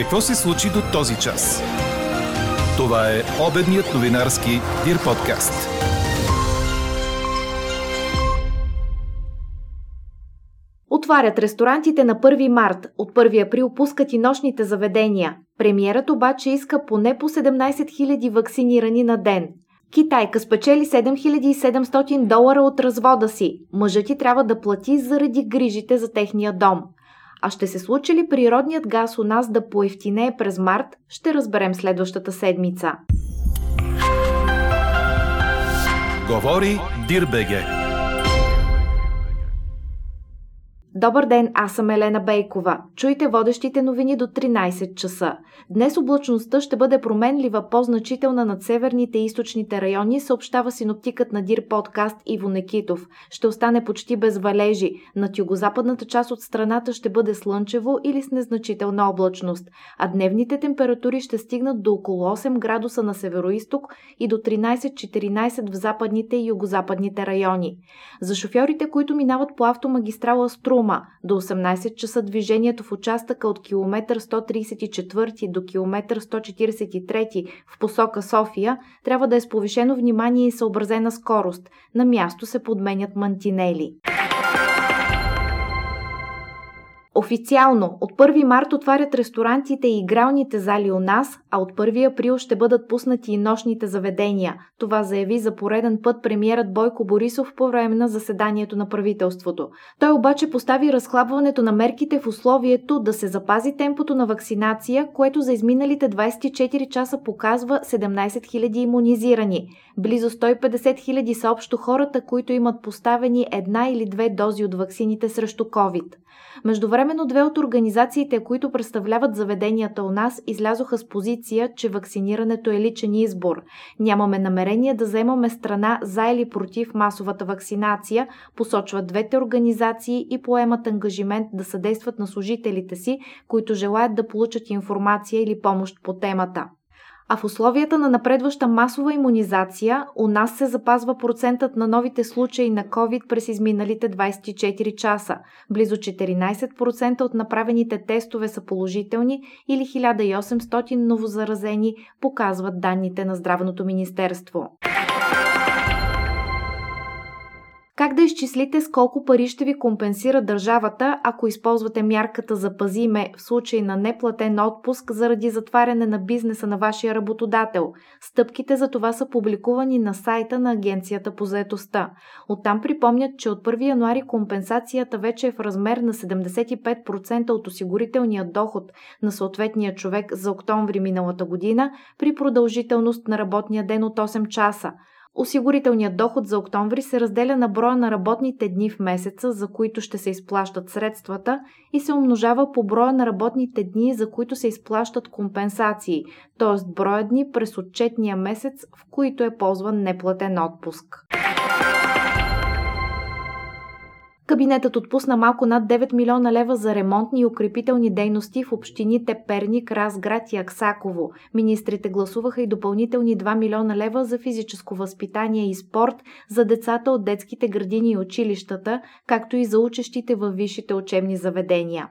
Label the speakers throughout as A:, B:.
A: Какво се случи до този час? Това е обедният новинарски Дир подкаст.
B: Отварят ресторантите на 1 март. От 1 април пускат и нощните заведения. Премиерът обаче иска поне по 17 000 вакцинирани на ден. Китайка спечели 7700 долара от развода си. Мъжът ти трябва да плати заради грижите за техния дом. А ще се случи ли природният газ у нас да поевтинее през март, ще разберем следващата седмица.
A: Говори Дирбеге.
B: Добър ден, аз съм Елена Бейкова. Чуйте водещите новини до 13 часа. Днес облачността ще бъде променлива по-значителна над северните и източните райони, съобщава синоптикът на Дир подкаст Иво Некитов. Ще остане почти без валежи. Над югозападната част от страната ще бъде слънчево или с незначителна облачност, а дневните температури ще стигнат до около 8 градуса на североисток и до 13-14 в западните и югозападните райони. За шофьорите, които минават по автомагистрала Струм, Рума. До 18 часа движението в участъка от километър 134 до километър 143 в посока София трябва да е с повишено внимание и съобразена скорост. На място се подменят мантинели. Официално от 1 март отварят ресторантите и игралните зали у нас, а от 1 април ще бъдат пуснати и нощните заведения. Това заяви за пореден път премиерът Бойко Борисов по време на заседанието на правителството. Той обаче постави разхлабването на мерките в условието да се запази темпото на вакцинация, което за изминалите 24 часа показва 17 000 иммунизирани. Близо 150 000 са общо хората, които имат поставени една или две дози от ваксините срещу COVID. Междувременно две от организациите, които представляват заведенията у нас, излязоха с позиция, че вакцинирането е личен избор. Нямаме намерение да вземаме страна за или против масовата вакцинация, посочват двете организации и поемат ангажимент да съдействат на служителите си, които желаят да получат информация или помощ по темата. А в условията на напредваща масова иммунизация, у нас се запазва процентът на новите случаи на COVID през изминалите 24 часа. Близо 14% от направените тестове са положителни или 1800 новозаразени, показват данните на Здравното министерство. Как да изчислите с колко пари ще ви компенсира държавата, ако използвате мярката за пазиме в случай на неплатен отпуск заради затваряне на бизнеса на вашия работодател? Стъпките за това са публикувани на сайта на Агенцията по заетостта. Оттам припомнят, че от 1 януари компенсацията вече е в размер на 75% от осигурителния доход на съответния човек за октомври миналата година при продължителност на работния ден от 8 часа. Осигурителният доход за октомври се разделя на броя на работните дни в месеца, за които ще се изплащат средствата и се умножава по броя на работните дни, за които се изплащат компенсации, т.е. броя дни през отчетния месец, в които е ползван неплатен отпуск. Кабинетът отпусна малко над 9 милиона лева за ремонтни и укрепителни дейности в общините Перник, Разград и Аксаково. Министрите гласуваха и допълнителни 2 милиона лева за физическо възпитание и спорт за децата от детските градини и училищата, както и за учещите във висшите учебни заведения.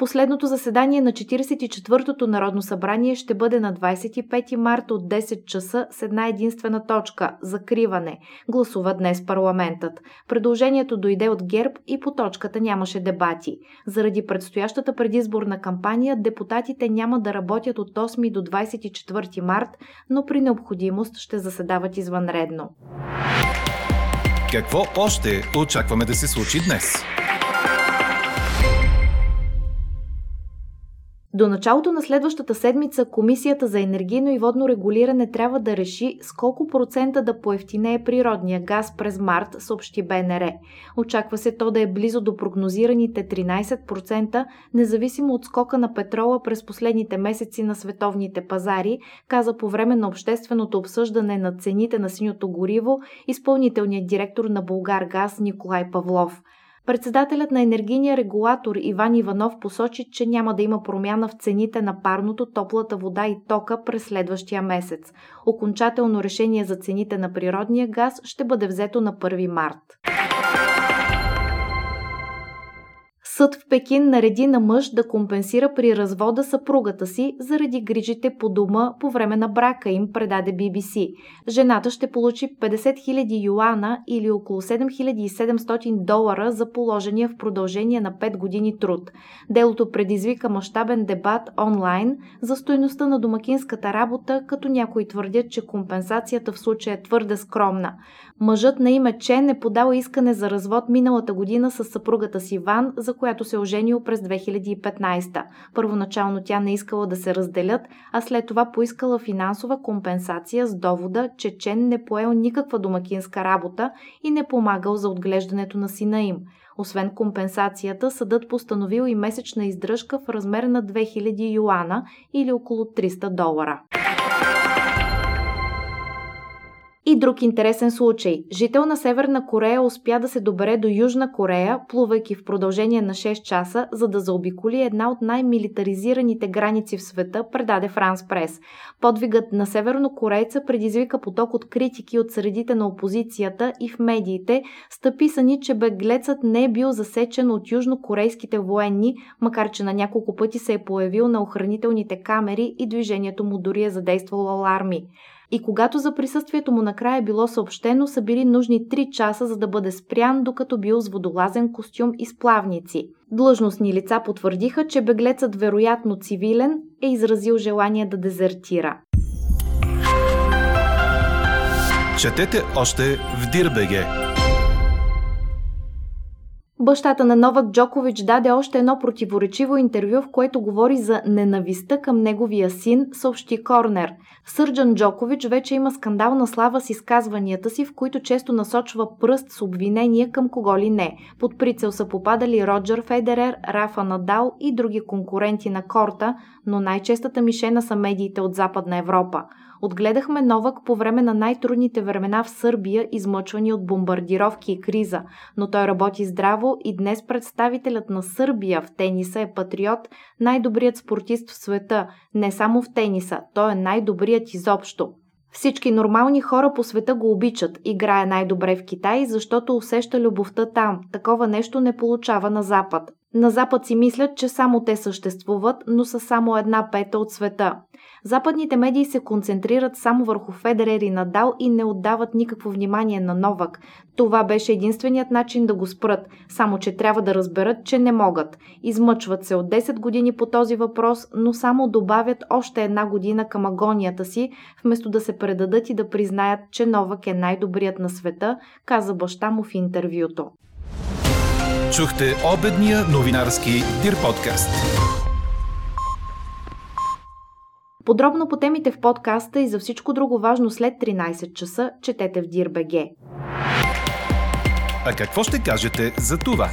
B: Последното заседание на 44-тото Народно събрание ще бъде на 25 марта от 10 часа с една единствена точка – закриване. Гласува днес парламентът. Предложението дойде от ГЕРБ и по точката нямаше дебати. Заради предстоящата предизборна кампания депутатите няма да работят от 8 до 24 март, но при необходимост ще заседават извънредно.
A: Какво още очакваме да се случи днес?
B: До началото на следващата седмица Комисията за енергийно и водно регулиране трябва да реши с колко процента да поевтинее природния газ през март, съобщи БНР. Очаква се то да е близо до прогнозираните 13%, независимо от скока на петрола през последните месеци на световните пазари, каза по време на общественото обсъждане на цените на синьото гориво изпълнителният директор на Българ Газ Николай Павлов. Председателят на енергийния регулатор Иван Иванов посочи, че няма да има промяна в цените на парното, топлата вода и тока през следващия месец. Окончателно решение за цените на природния газ ще бъде взето на 1 март. Съд в Пекин нареди на мъж да компенсира при развода съпругата си заради грижите по дома по време на брака им, предаде BBC. Жената ще получи 50 000 юана или около 7700 долара за положения в продължение на 5 години труд. Делото предизвика мащабен дебат онлайн за стоеността на домакинската работа, като някои твърдят, че компенсацията в случая е твърде скромна. Мъжът на име Чен е подал искане за развод миналата година с съпругата си Ван, за която се е оженил през 2015. Първоначално тя не искала да се разделят, а след това поискала финансова компенсация с довода, че Чен не поел никаква домакинска работа и не помагал за отглеждането на сина им. Освен компенсацията, съдът постановил и месечна издръжка в размер на 2000 юана или около 300 долара. И друг интересен случай. Жител на Северна Корея успя да се добере до Южна Корея, плувайки в продължение на 6 часа, за да заобиколи една от най-милитаризираните граници в света, предаде Франс Прес. Подвигът на севернокорейца предизвика поток от критики от средите на опозицията и в медиите, стъписани, че беглецът не е бил засечен от южнокорейските военни, макар че на няколко пъти се е появил на охранителните камери и движението му дори е задействало аларми и когато за присъствието му накрая е било съобщено, са били нужни 3 часа, за да бъде спрян, докато бил с водолазен костюм и сплавници. Длъжностни лица потвърдиха, че беглецът, вероятно цивилен, е изразил желание да дезертира.
A: Четете още в Дирбеге!
B: Бащата на Новак Джокович даде още едно противоречиво интервю, в което говори за ненавистта към неговия син, съобщи Корнер. Сърджан Джокович вече има скандална слава с изказванията си, в които често насочва пръст с обвинения към кого ли не. Под прицел са попадали Роджер Федерер, Рафа Надал и други конкуренти на корта, но най-честата мишена са медиите от Западна Европа. Отгледахме Новак по време на най-трудните времена в Сърбия, измъчвани от бомбардировки и криза, но той работи здраво и днес представителят на Сърбия в тениса е патриот, най-добрият спортист в света, не само в тениса, той е най-добрият изобщо. Всички нормални хора по света го обичат. Играе най-добре в Китай, защото усеща любовта там. Такова нещо не получава на Запад. На Запад си мислят, че само те съществуват, но са само една пета от света. Западните медии се концентрират само върху Федерер и Надал и не отдават никакво внимание на Новак. Това беше единственият начин да го спрат, само че трябва да разберат, че не могат. Измъчват се от 10 години по този въпрос, но само добавят още една година към агонията си, вместо да се предадат и да признаят, че Новак е най-добрият на света, каза баща му в интервюто.
A: Чухте обедния новинарски Дир подкаст.
B: Подробно по темите в подкаста и за всичко друго важно след 13 часа четете в DIRBG.
A: А какво ще кажете за това?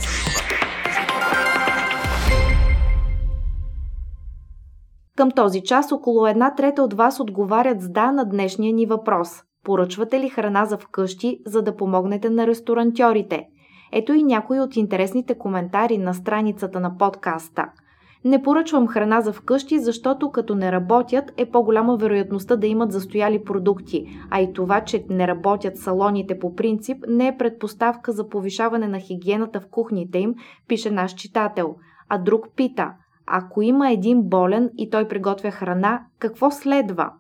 B: Към този час около една трета от вас отговарят с да на днешния ни въпрос. Поръчвате ли храна за вкъщи, за да помогнете на ресторантьорите? Ето и някои от интересните коментари на страницата на подкаста – не поръчвам храна за вкъщи, защото като не работят е по-голяма вероятността да имат застояли продукти, а и това, че не работят салоните по принцип, не е предпоставка за повишаване на хигиената в кухните им, пише наш читател. А друг пита, ако има един болен и той приготвя храна, какво следва?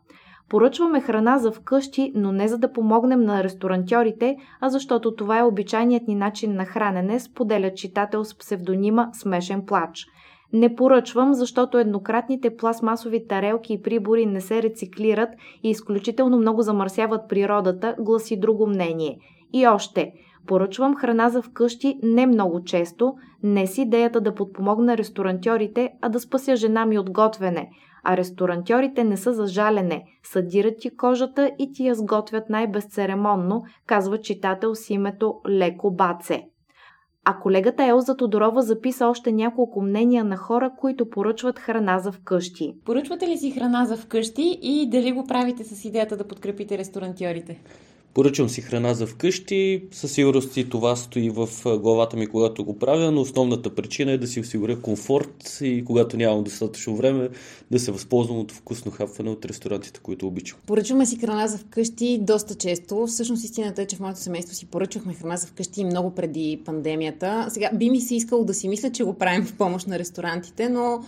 B: Поръчваме храна за вкъщи, но не за да помогнем на ресторантьорите, а защото това е обичайният ни начин на хранене, споделя читател с псевдонима Смешен плач. Не поръчвам, защото еднократните пластмасови тарелки и прибори не се рециклират и изключително много замърсяват природата, гласи друго мнение. И още, поръчвам храна за вкъщи не много често, не с идеята да подпомогна ресторантьорите, а да спася жена ми от готвене. А ресторантьорите не са за жалене, съдират ти кожата и ти я сготвят най-безцеремонно, казва читател с името Леко Баце. А колегата Елза Тодорова записа още няколко мнения на хора, които поръчват храна за вкъщи.
C: Поръчвате ли си храна за вкъщи и дали го правите с идеята да подкрепите ресторантьорите? Поръчвам си храна за вкъщи, със сигурност и това стои в главата ми, когато го правя, но основната причина е да си осигуря комфорт и когато нямам достатъчно време, да се възползвам от вкусно хапване от ресторантите, които обичам.
D: Поръчваме си храна за вкъщи доста често. Всъщност истината е, че в моето семейство си поръчвахме храна за вкъщи много преди пандемията. Сега би ми се искало да си мисля, че го правим в помощ на ресторантите, но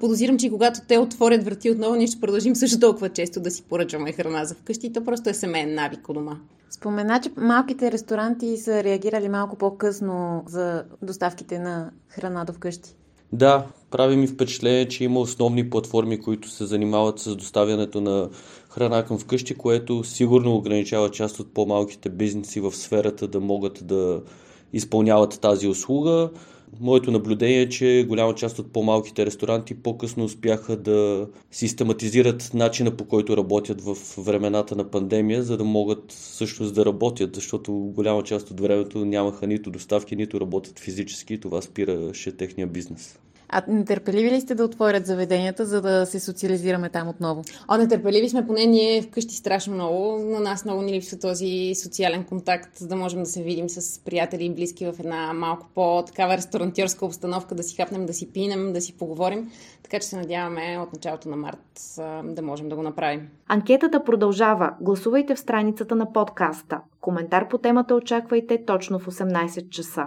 D: подозирам, че когато те отворят врати отново, ние ще продължим също толкова често да си поръчваме храна за вкъщи. То просто е семейен навик у дома.
B: Спомена, че малките ресторанти са реагирали малко по-късно за доставките на храна до вкъщи.
C: Да, прави ми впечатление, че има основни платформи, които се занимават с доставянето на храна към вкъщи, което сигурно ограничава част от по-малките бизнеси в сферата да могат да изпълняват тази услуга. Моето наблюдение е, че голяма част от по-малките ресторанти по-късно успяха да систематизират начина по който работят в времената на пандемия, за да могат всъщност да работят, защото голяма част от времето нямаха нито доставки, нито работят физически и това спираше техния бизнес.
B: А нетърпеливи ли сте да отворят заведенията, за да се социализираме там отново?
D: О, нетърпеливи сме, поне ние вкъщи страшно много. На нас много ни липсва този социален контакт, за да можем да се видим с приятели и близки в една малко по-такава ресторантьорска обстановка, да си хапнем, да си пинем, да си поговорим. Така че се надяваме от началото на март да можем да го направим.
B: Анкетата продължава. Гласувайте в страницата на подкаста. Коментар по темата очаквайте точно в 18 часа.